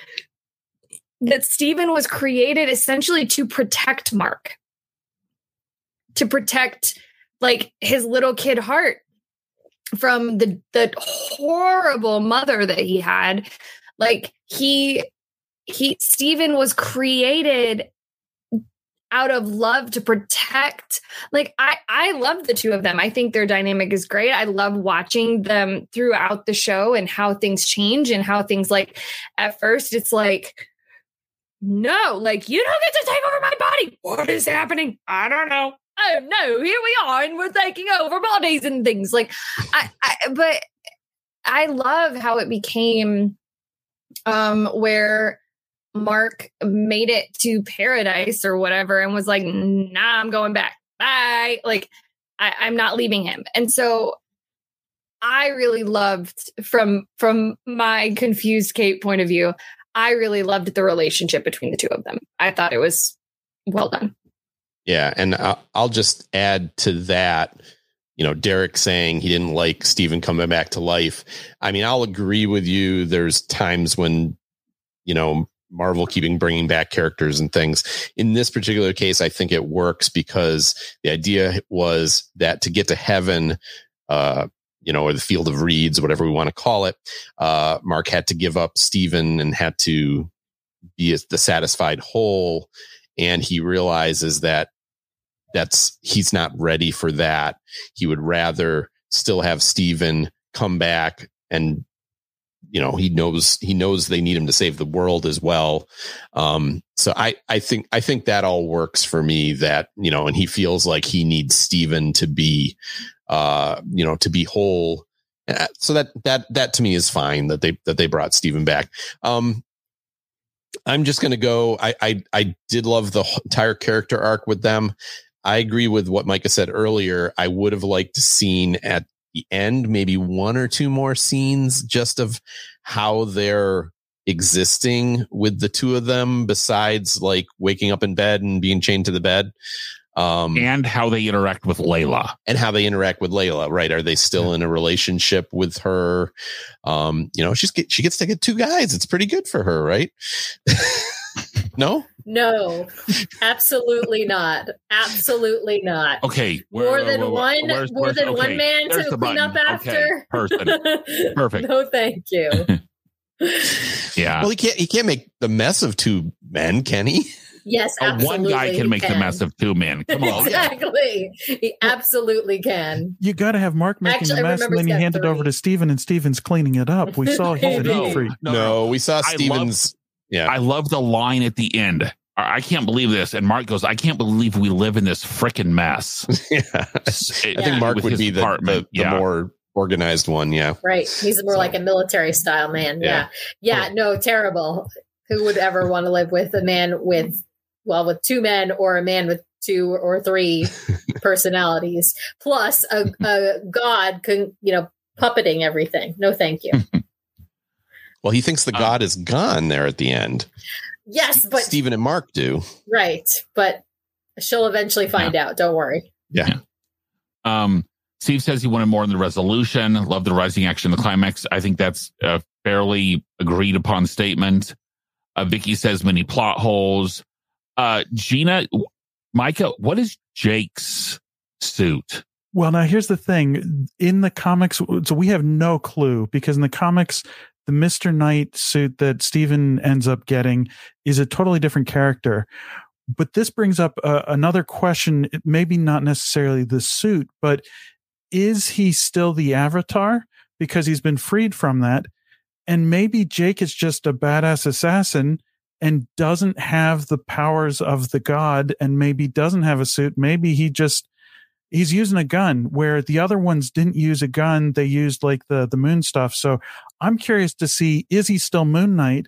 that Steven was created essentially to protect Mark, to protect like his little kid heart from the the horrible mother that he had. Like he he Steven was created out of love to protect like i i love the two of them. I think their dynamic is great. I love watching them throughout the show and how things change and how things like at first it's like no like you don't get to take over my body. What is happening? I don't know oh no here we are and we're taking over bodies and things like i, I but i love how it became um where Mark made it to paradise or whatever and was like, nah, I'm going back. Bye. Like, I, I'm not leaving him. And so I really loved from from my confused Kate point of view, I really loved the relationship between the two of them. I thought it was well done. Yeah, and I'll, just add to that. You know, Derek saying he didn't like Steven coming back to life. I mean, I'll agree with you. There's times when, you know, Marvel keeping bringing back characters and things. In this particular case, I think it works because the idea was that to get to heaven, uh, you know, or the field of reeds, whatever we want to call it, uh, Mark had to give up Steven and had to be the satisfied whole. And he realizes that that's he's not ready for that. He would rather still have Steven come back and you know he knows he knows they need him to save the world as well. Um so i i think i think that all works for me that you know and he feels like he needs Steven to be uh you know to be whole. Uh, so that that that to me is fine that they that they brought Steven back. Um i'm just going to go I, I i did love the entire character arc with them i agree with what micah said earlier i would have liked to seen at the end, maybe one or two more scenes just of how they're existing with the two of them, besides like waking up in bed and being chained to the bed. Um, and how they interact with Layla. and how they interact with Layla, right? Are they still in a relationship with her? Um, you know, she's get, she gets to get two guys. It's pretty good for her, right? no, No, absolutely not. Absolutely not. Okay, more than one, where's- more where's- than okay, one man there's to clean up button. Okay, after. Perfect. no, thank you. Yeah. well, he can't. He can't make the mess of two men, can he? Yes, absolutely. one guy can make the mess of two men. Come on. exactly. He absolutely can. You got to have Mark making Actually, the mess, and then you he's got hand it over to Steven, and Steven's cleaning it up. We saw he's a No, neat freak. No, we saw I Stevens. yeah, I love the line at the end. I I can't believe this. And Mark goes, I can't believe we live in this freaking mess. yeah. I I think Mark would be the, the, the more organized one. Yeah. Right. He's more So- like a military style man. Yeah. Yeah. no, terrible. Who would ever want to live with a man with, well, with two men or a man with two or three personalities, plus a, a god, con, you know, puppeting everything? No, thank you. Well, he thinks the Um, god is gone there at the end. Yes, but Steven and Mark do. right. But she'll eventually find out. Don't worry. Yeah. Um, Steve says he wanted more in the resolution. Love the rising action, the climax. I think that's a fairly agreed upon statement. Uh, Vicky says many plot holes. Uh, Gina, Micah, what is Jake's suit? Well, now here's the thing. In the comics, so we have no clue because in the comics, the Mr. Knight suit that Steven ends up getting is a totally different character. But this brings up uh, another question. Maybe not necessarily the suit, but is he still the avatar because he's been freed from that? And maybe Jake is just a badass assassin and doesn't have the powers of the god and maybe doesn't have a suit. Maybe he just he's using a gun where the other ones didn't use a gun they used like the the moon stuff so i'm curious to see is he still moon knight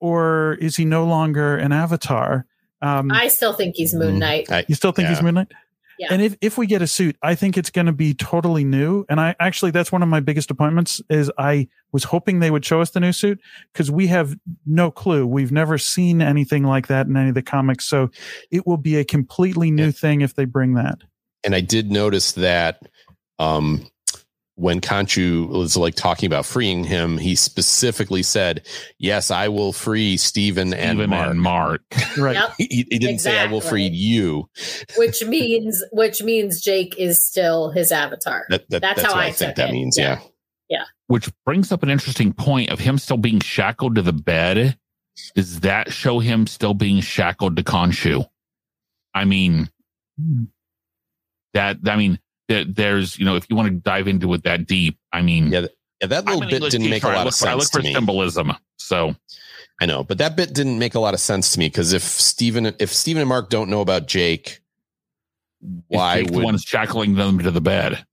or is he no longer an avatar um I still think he's Moon Mm, Knight. I- you still think he's moon knight Yeah. and if if we get a suit i think it's going to be totally new and i actually that's one of my biggest appointments is i was hoping they would show us the new suit because we have no clue we've never seen anything like that in any of the comics so it will be a completely new Yeah. thing if they bring that and I did notice that um, when Khonshu was like talking about freeing him, he specifically said, "Yes, I will free Steven and Steven Mark." and Mark. right Yep. He, he didn't say, "I will free you." which means which means Jake is still his avatar. That, that, That's that's, how what I I think that it. means. Yeah. Yeah. which brings up an interesting point of him still being shackled to the bed. Does that show him still being shackled to Khonshu? I mean, that, I mean, there- there's, you know, if you want to dive into it that deep, I mean, Yeah, Yeah, that little bit English didn't make a lot look of for- I look sense for to me. symbolism. So, I know, but that bit didn't make a lot of sense to me because if Steven, if Steven and Mark don't know about Jake, why Jake's the would one shackling them to the bed?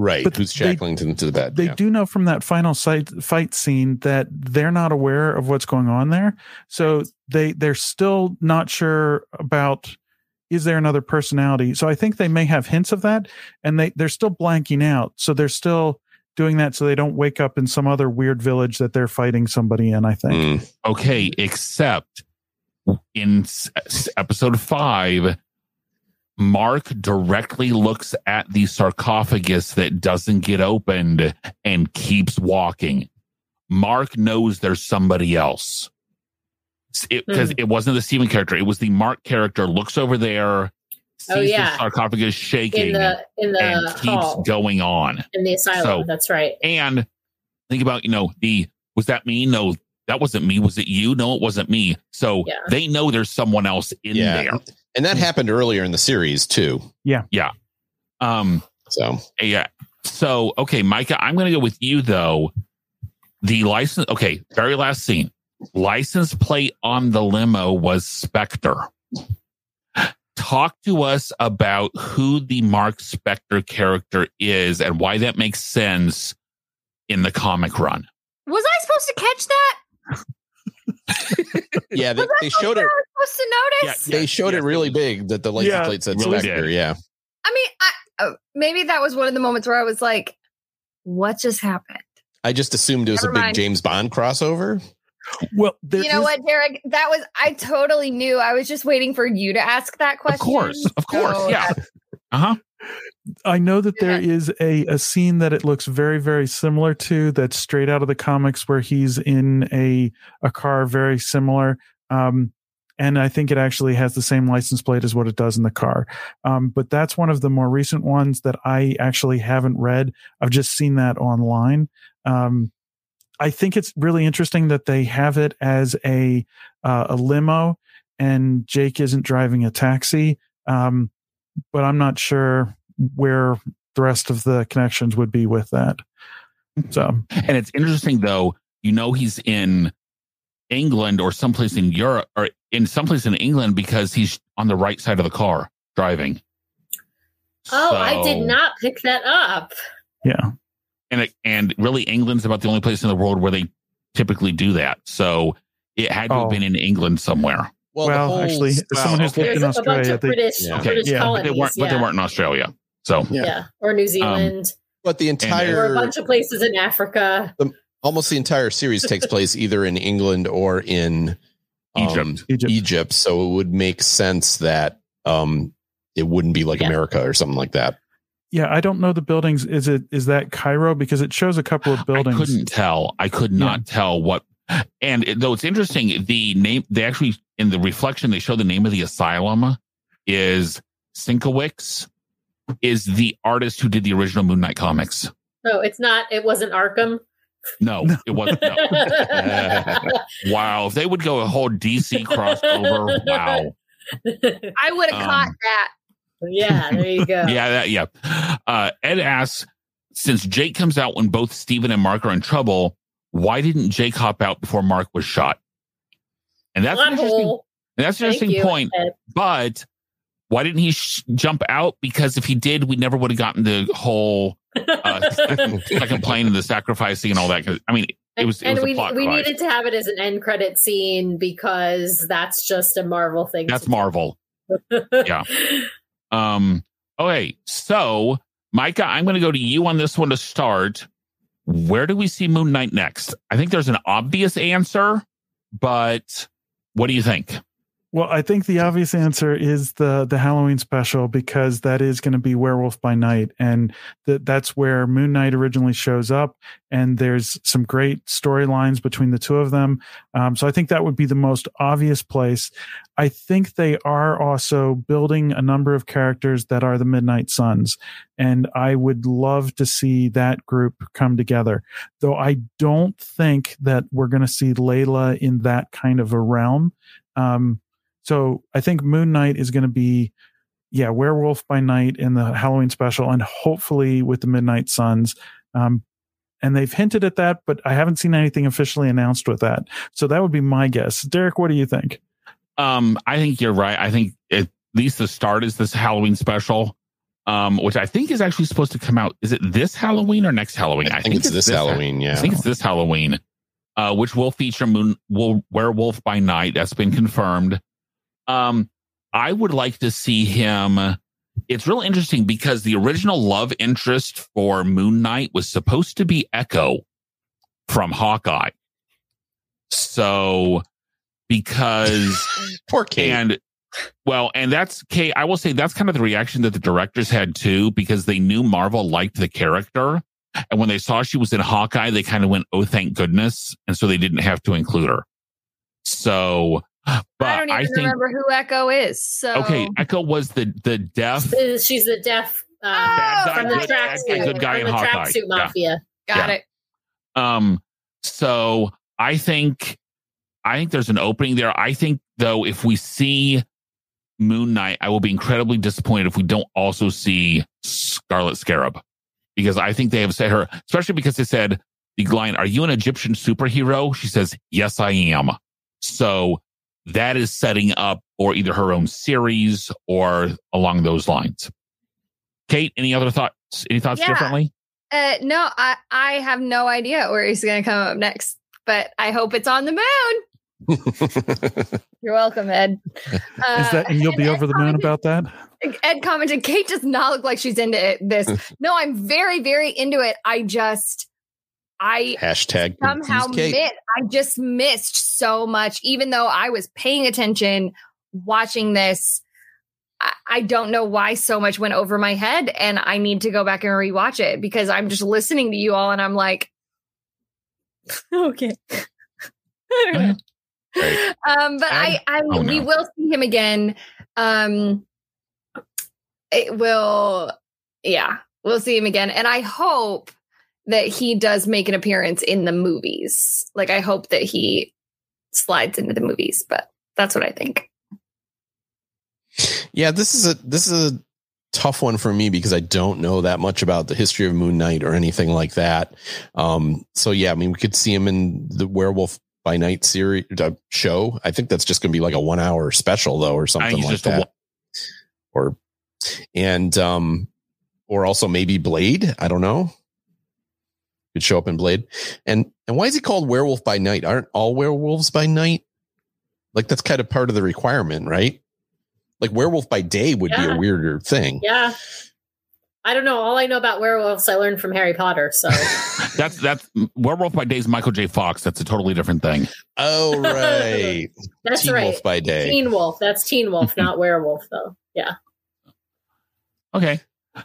right? But Who's they- shackling to, to the bed? they yeah. do know from that final sight, fight scene that they're not aware of what's going on there so they they're still not sure about is there another personality so i think they may have hints of that and they they're still blanking out so they're still doing that so they don't wake up in some other weird village that they're fighting somebody in i think Mm. Okay, except in s- s- episode five, Mark directly looks at the sarcophagus that doesn't get opened and keeps walking. Mark knows there's somebody else. Because Hmm. it wasn't the Steven character, it was the Mark character, looks over there, sees Oh, yeah. the sarcophagus shaking, in the in the and keeps going on. in the asylum. So- That's right. And think about, you know, the was that me? No, that wasn't me. Was it you? No, it wasn't me. So Yeah. they know there's someone else in Yeah. there. And that happened earlier in the series too. Yeah, yeah. Um, So yeah. So okay, Micah, I'm gonna go with you though. The license okay, very last scene. License plate on the limo was Spector. Talk to us about who the Mark Spector character is and why that makes sense in the comic run. Was I supposed to catch that? yeah, they, they showed it. supposed to notice? Yeah, They showed it really big that the license Yeah, plate said really Spector. did. Yeah. I mean, I, uh, maybe that was one of the moments where I was like, "What just happened?" I just assumed it was Never a big mind. James Bond crossover. Well, there you know is- what, Derek? That was I totally knew. I was just waiting for you to ask that question. Of course, of course, So yeah. Uh huh. I know that there is a, a scene that it looks very, very similar to that's straight out of the comics where he's in a a car very similar. Um, and I think it actually has the same license plate as what it does in the car. Um, but that's one of the more recent ones that I actually haven't read. I've just seen that online. Um, I think it's really interesting that they have it as a uh, a limo, and Jake isn't driving a taxi. Um, but I'm not sure where the rest of the connections would be with that. So And it's interesting though, you know he's in England or someplace in Europe or in someplace in England because he's on the right side of the car driving. Oh, I did not pick that up. yeah, And it, and really England's about the only place in the world where they typically do that. So it had to Oh. have been in England somewhere. Well, Well, whole- actually, well, someone who's lived There's in a bunch Australia, of they- British, Yeah. Okay, British yeah, But colonies, they weren't yeah. but they weren't in Australia. So yeah. or New Zealand, but the entire or a bunch of places in Africa. almost the entire series takes place either in England or in um, Egypt. Egypt. Egypt. So it would make sense that um, it wouldn't be like Yeah. America or something like that. Yeah, I don't know the buildings. Is it is that Cairo? Because it shows a couple of buildings. I couldn't tell. I could not tell what. And it- though it's interesting, the name they actually in the reflection they show the name of the asylum is Sienkiewicz, is the artist who did the original Moon Knight comics. No, it's not. It wasn't Arkham. No, it wasn't. No. Wow, if they would go a whole DC crossover, wow. I would have Um, caught that. Yeah, there you go. Yeah, that, yeah. Uh, Ed asks, since Jake comes out when both Steven and Mark are in trouble, why didn't Jake hop out before Mark was shot? And that's an interesting, hole. that's an Thank interesting you, point. Ed. But why didn't he sh- jump out? Because if he did, we never would have gotten the whole uh, second, second plane and the sacrificing and all that. I mean, it was it and was we a plot we device. needed to have it as an end credit scene because that's just a Marvel thing. That's Marvel. yeah. Um. Okay, so Micah, I'm going to go to you on this one to start. Where do we see Moon Knight next? I think there's an obvious answer, but what do you think? Well, I think the obvious answer is the the Halloween special because that is going to be Werewolf by Night, and that that's where Moon Knight originally shows up. And there's some great storylines between the two of them. Um, so I think that would be the most obvious place. I think they are also building a number of characters that are the Midnight Suns, and I would love to see that group come together. Though I don't think that we're going to see Layla in that kind of a realm. Um, so I think Moon Knight is going to be, yeah, Werewolf by Night in the Halloween special, and hopefully with the Midnight Suns. Um, and they've hinted at that, but I haven't seen anything officially announced with that. So that would be my guess. Derek, what do you think? Um, I think you're right. I think at least the start is this Halloween special, um, which I think is actually supposed to come out. Is it this Halloween or next Halloween? I think, it's, this Halloween. Yeah, I think it's this Halloween, uh, which will feature Moon will Werewolf by Night. That's been confirmed. Um, I would like to see him. It's real interesting because the original love interest for Moon Knight was supposed to be Echo from Hawkeye. So, because Poor Kate. and well, and that's Kate. I will say that's kind of the reaction that the directors had too, because they knew Marvel liked the character. And when they saw she was in Hawkeye, they kind of went, Oh, thank goodness. And so they didn't have to include her. So, but I don't even I, think, remember who Echo is. So okay, Echo was the, the deaf She's the deaf um, Bad guy, from the good- bad tracksuit, good guy from in the Hawkeye. tracksuit Yeah. mafia. got yeah. it. Um, so I think, I think there's an opening there. I think though, if we see Moon Knight, I will be incredibly disappointed if we don't also see Scarlet Scarab because I think they have said her, especially because they said the line, are you an Egyptian superhero? She says, yes, I am. So that is setting up for either her own series or along those lines. Kate, any other thoughts? Any thoughts Yeah. differently? Uh, no, I I have no idea where he's going to come up next, but I hope it's on the moon. You're welcome, Ed. Uh, Is that and you'll be Ed over the moon about that? Ed commented, Kate does not look like she's into it, this. no, I'm very, very into it. I just, I Hashtag somehow confused Kate. mi- I just missed so much, even though I was paying attention watching this. I, I don't know why so much went over my head, and I need to go back and rewatch it because I'm just listening to you all, and I'm like, okay. I don't know. Right. Um, but I, I, Oh, we no. will see him again. Um, it will, yeah, we'll see him again, and I hope that he does make an appearance in the movies. Like, I hope that he slides into the movies, but that's what I think. Yeah, this is a this is a tough one for me because I don't know that much about the history of Moon Knight or anything like that. Um, so yeah, I mean, we could see him in the Werewolf by Night series uh, show. I think that's just going to be like a one hour special though, or something like just a that. Or and um, or also maybe Blade. I don't know. Could show up in Blade. And and why is he called Werewolf by Night? Aren't all werewolves by night? Like that's kind of part of the requirement, right? Like werewolf by day would be a weirder thing. Yeah. I don't know. All I know about werewolves I learned from Harry Potter. So That's that's Werewolf by Day is Michael J. Fox. That's a totally different thing. Oh right. that's Teen right. Wolf by day. Teen Wolf. That's Teen Wolf, not werewolf though. Yeah. Okay.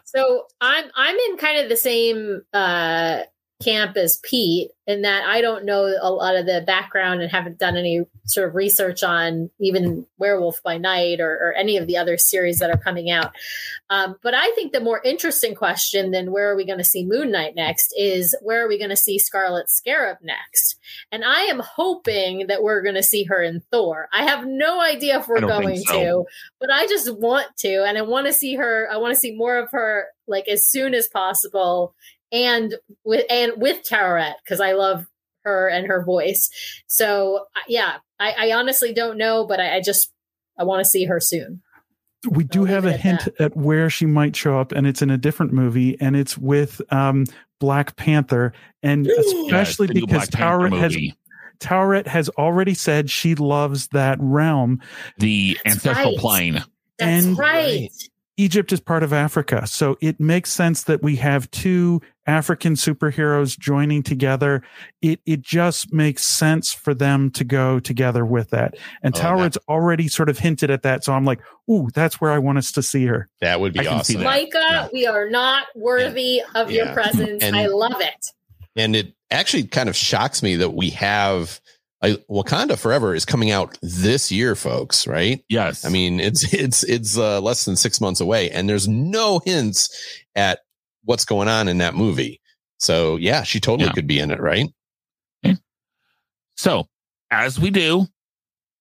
So I'm I'm in kind of the same uh camp as Pete in that I don't know a lot of the background and haven't done any sort of research on even Werewolf by Night or, or any of the other series that are coming out. Um, but I think the more interesting question than where are we going to see Moon Knight next is where are we going to see Scarlet Scarab next? And I am hoping that we're going to see her in Thor. I have no idea if we're going so. to, but I just want to, and I want to see her. I want to see more of her, like as soon as possible, and with and with Taweret because I love her and her voice. So uh, yeah, I, I honestly don't know, but I, I just I want to see her soon. we do I'll have a at hint that. at where she might show up, and it's in a different movie, and it's with um, Black Panther, and Ooh. especially Yeah, because Black Panther Taweret has movie. Taweret has already said she loves that realm. the That's ancestral right. plane. That's And- right. Egypt is part of Africa, so it makes sense that we have two African superheroes joining together. It it just makes sense for them to go together with that. And Oh, Taweret's already sort of hinted at that, so I'm like, ooh, that's where I want us to see her. That would be can awesome. that. Micah, Yeah. we are not worthy of your presence. And- I love it. And it actually kind of shocks me that we have I, Wakanda Forever is coming out this year, folks, right? Yes. I mean, it's it's it's uh, less than six months away, and there's no hints at what's going on in that movie. So yeah, she totally Yeah. could be in it, right? So, as we do,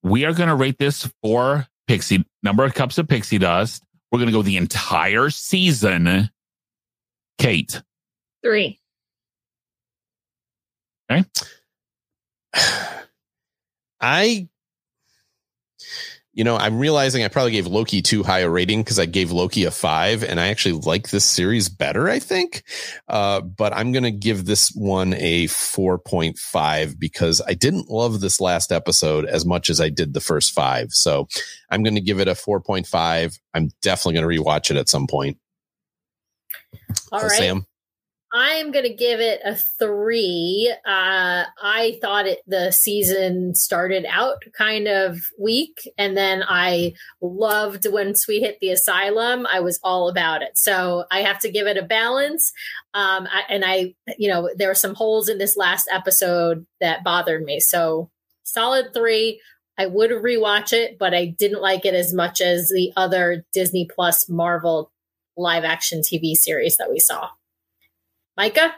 we are going to rate this for pixie number of cups of pixie dust. We're going to go the entire season. Kate, Three. I, you know, I'm realizing I probably gave Loki too high a rating because I gave Loki a five, and I actually like this series better, I think. Uh, but I'm going to give this one a 4.5 because I didn't love this last episode as much as I did the first five. So I'm going to give it a 4.5. I'm definitely going to rewatch it at some point. All right. Sam. I'm going to give it a three. Uh, I thought it the season started out kind of weak, and then I loved when Sweet hit the asylum. I was all about it, so I have to give it a balance. Um, I, and I, you know, there were some holes in this last episode that bothered me. So solid three. I would rewatch it, but I didn't like it as much as the other Disney Plus Marvel live action TV series that we saw. Micah?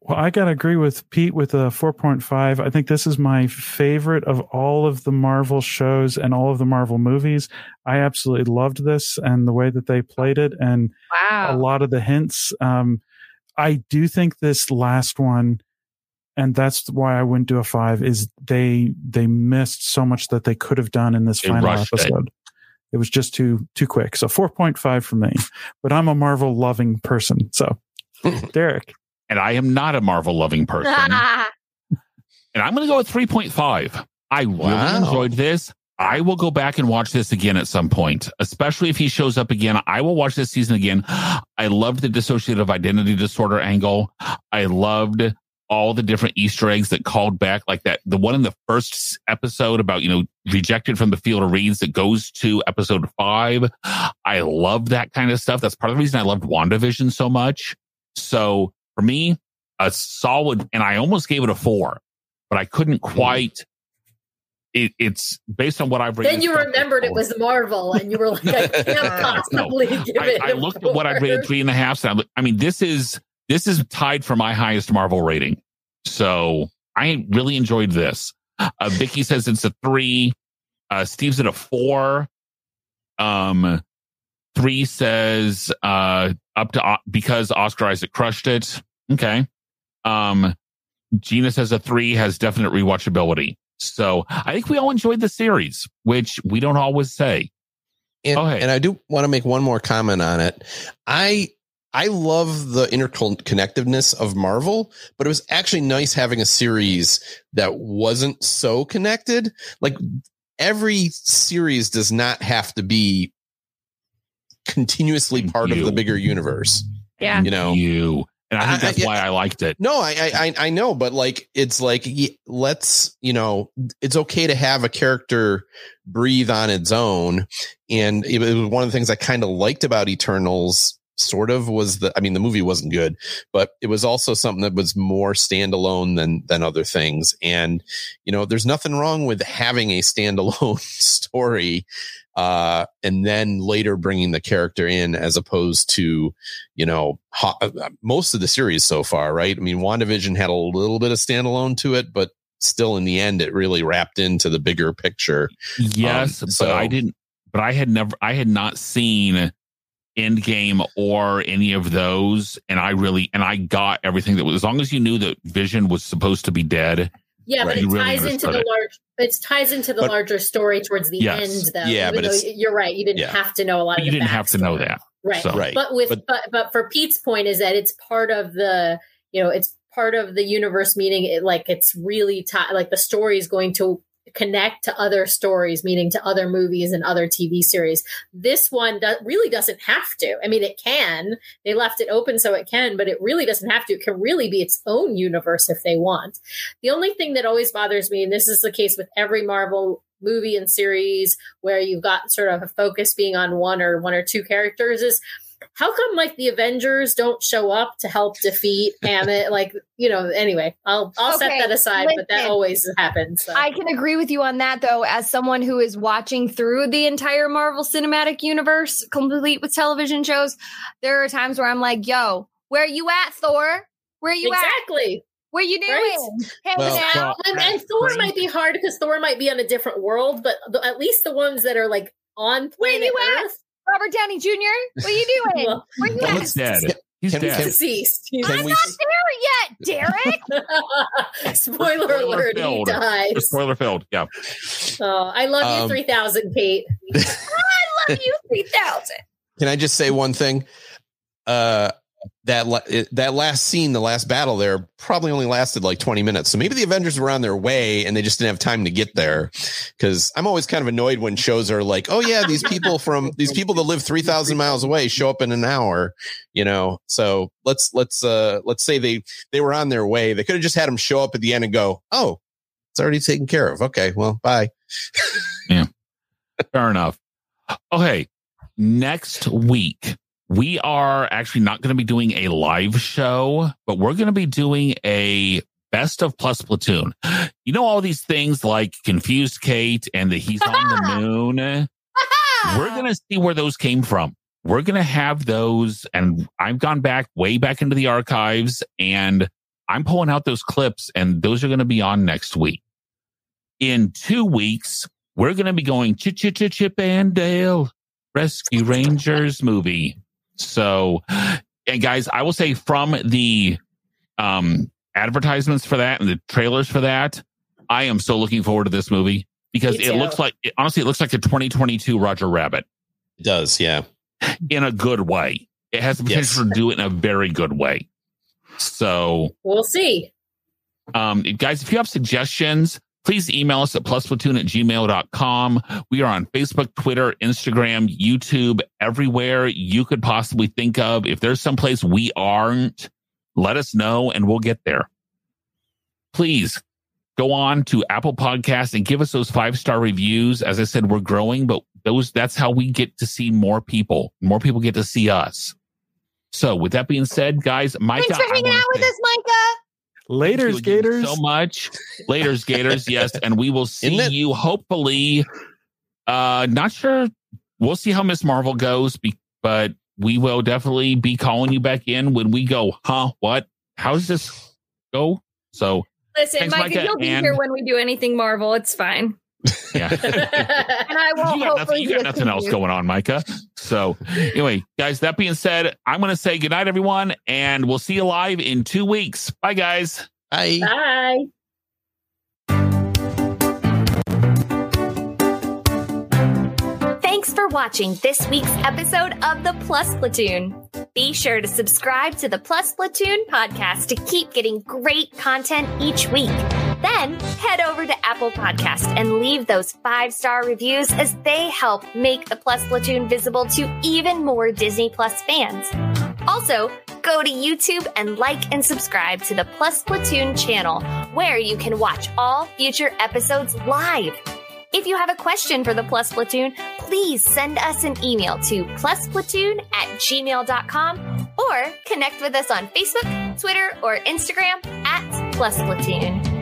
Well, I got to agree with Pete with a 4.5. I think this is my favorite of all of the Marvel shows and all of the Marvel movies. I absolutely loved this and the way that they played it and a lot of the hints. Um, I do think this last one, and that's why I wouldn't do a five, is they they missed so much that they could have done in this They final rushed it. episode. It was just too too quick. So 4.5 for me. But I'm a Marvel loving person. So Derek. and I am not a Marvel loving person. and I'm going to go with 3.5. I really Wow. enjoyed this. I will go back and watch this again at some point, especially if he shows up again. I will watch this season again. I loved the dissociative identity disorder angle. I loved all the different Easter eggs that called back, like that, the one in the first episode about, you know, rejected from the field of reeds that goes to episode five. I love that kind of stuff. That's part of the reason I loved WandaVision so much. So for me, a solid, and I almost gave it a four, but I couldn't Mm-hmm. quite. It, it's based on what I've read. Then you remembered it was Marvel, and you were like, "I can't possibly give I, it." I a looked at what I four. rated three and a half. And I, I mean, this is this is tied for my highest Marvel rating. So I really enjoyed this. Uh, Vicky says it's a three. Uh, Steve's at a four. Um, three says uh up to because Oscar Isaac crushed it. Okay. Um, Gina says a three has definite rewatchability. So I think we all enjoyed the series, which we don't always say. And, hey. and I do want to make one more comment on it. I I love the interconnectedness of Marvel, but it was actually nice having a series that wasn't so connected. Like every series does not have to be continuously Thank part of the bigger universe. Yeah. You know, you. And I think that's I- why I liked it. No, I, I I- I know, but like it's like let's you know it's okay to have a character breathe on its own, and it was one of the things I kind of liked about Eternals. Sort of was the I mean the movie wasn't good, but it was also something that was more standalone than than other things. And you know, there's nothing wrong with having a standalone story, uh, and then later bringing the character in as opposed to you know, ho- uh, most of the series so far, right? I mean, WandaVision had a little bit of standalone to it, but still in the end, it really wrapped into the bigger picture. Yes, Um, but so- I didn't. But I had never. I had not seen Endgame or any of those, and I really and I got everything that was. As long as you knew that Vision was supposed to be dead, Yeah, Right. but it really ties into the it. large. It ties into the But- larger story towards the Yes. end, though. Yeah, even but you're right, you didn't yeah. have to know a lot of. you didn't have to know that. right? So- Right. But with But- but, but for Pete's point is that it's part of the you know it's part of the universe, meaning it like it's really tied. Like the story is going to connect to other stories, meaning to other movies and other TV series. This one do- really doesn't have to. I mean, it can. They left it open so it can, but it really doesn't have to. It can really be its own universe if they want. The only thing that always bothers me, and this is the case with every Marvel movie and series where you've got sort of a focus being on one or one or two characters, is how come like the Avengers don't show up to help defeat Ammit? like, you know, anyway, I'll I'll set that aside, but that always happens. so. I can agree with you on that, though, as someone who is watching through the entire Marvel Cinematic Universe, complete with television shows. There are times where I'm like, yo, where are you at, Thor? Where are you at? exactly. What you doing? Right. Well, out? well, And, and Thor crazy. might be hard because Thor might be on a different world, but the, at least the ones that are like on Where planet you at? Earth, Robert Downey Jr., what are you doing? Well, Where you Well, at? he's dead. He's dead. can- deceased. He's- I'm we not s- there yet, Derek. Spoiler, Spoiler alert, he filled. dies. Spoiler filled. Yeah. Oh, I love you, Um, 3000, Kate. Love you, 3000. Can I just say one thing? Uh, that that last scene, the last battle there, probably only lasted like twenty minutes. So maybe the Avengers were on their way and they just didn't have time to get there. Because I'm always kind of annoyed when shows are like, "Oh yeah, these people from these people that live three thousand miles away show up in an hour." You know, so let's let's uh let's say they they were on their way. They could have just had them show up at the end and go, "Oh, it's already taken care of." Okay, well, bye. Yeah, fair enough. Okay. Next week, we are actually not going to be doing a live show, but we're going to be doing a best of plus platoon. You know, all these things like Confused Kate and the He's on the Moon. We're going to see where those came from. We're going to have those. And I've gone back way back into the archives and I'm pulling out those clips and those are going to be on next week. In two weeks, we're going to be going Chip Chip Chip Chip and Dale Rescue Rangers movie. So, and guys, I will say from the um advertisements for that and the trailers for that, I am so looking forward to this movie because it looks like it, honestly it looks like a 2022 Roger Rabbit It does, yeah. in a good way. It has the potential Yes. to do it in a very good way. So, We'll see. um, guys, if you have suggestions, please email us at plusplatoon at gmail.com. We are on Facebook, Twitter, Instagram, YouTube, everywhere you could possibly think of. If there's someplace we aren't, let us know and we'll get there. please go on to Apple Podcast and give us those five star reviews. As I said, we're growing, but those that's how we get to see more people. More people get to see us. So with that being said, guys, Micah, Thanks for hanging out with us, Micah. Later, Thank you again Gators. So much. Later, Gators. Yes. And we will see Isn't it- you hopefully. Uh, not sure. We'll see how Miss Marvel goes, be, but we will definitely be calling you back in when we go, huh? What? How does this go? So, Listen, Thanks, Micah, Micah, you'll be and- here when we do anything Marvel. It's fine. Yeah. And I will you got nothing, hopefully you got nothing else going on, Micah. So, anyway, guys, that being said, I'm going to say goodnight, everyone, and we'll see you live in two weeks. Bye, guys. Bye. Bye. Thanks for watching this week's episode of the Plus Platoon. Be sure to subscribe to the Plus Platoon podcast to keep getting great content each week. Then head over to Apple Podcast and leave those five star reviews as they help make the Plus Platoon visible to even more Disney Plus fans. Also, go to YouTube and like and subscribe to the Plus Platoon channel, where you can watch all future episodes live. If you have a question for the Plus Platoon, please send us an email to plusplatoon at gmail.com or connect with us on Facebook, Twitter, or Instagram at Plus Platoon.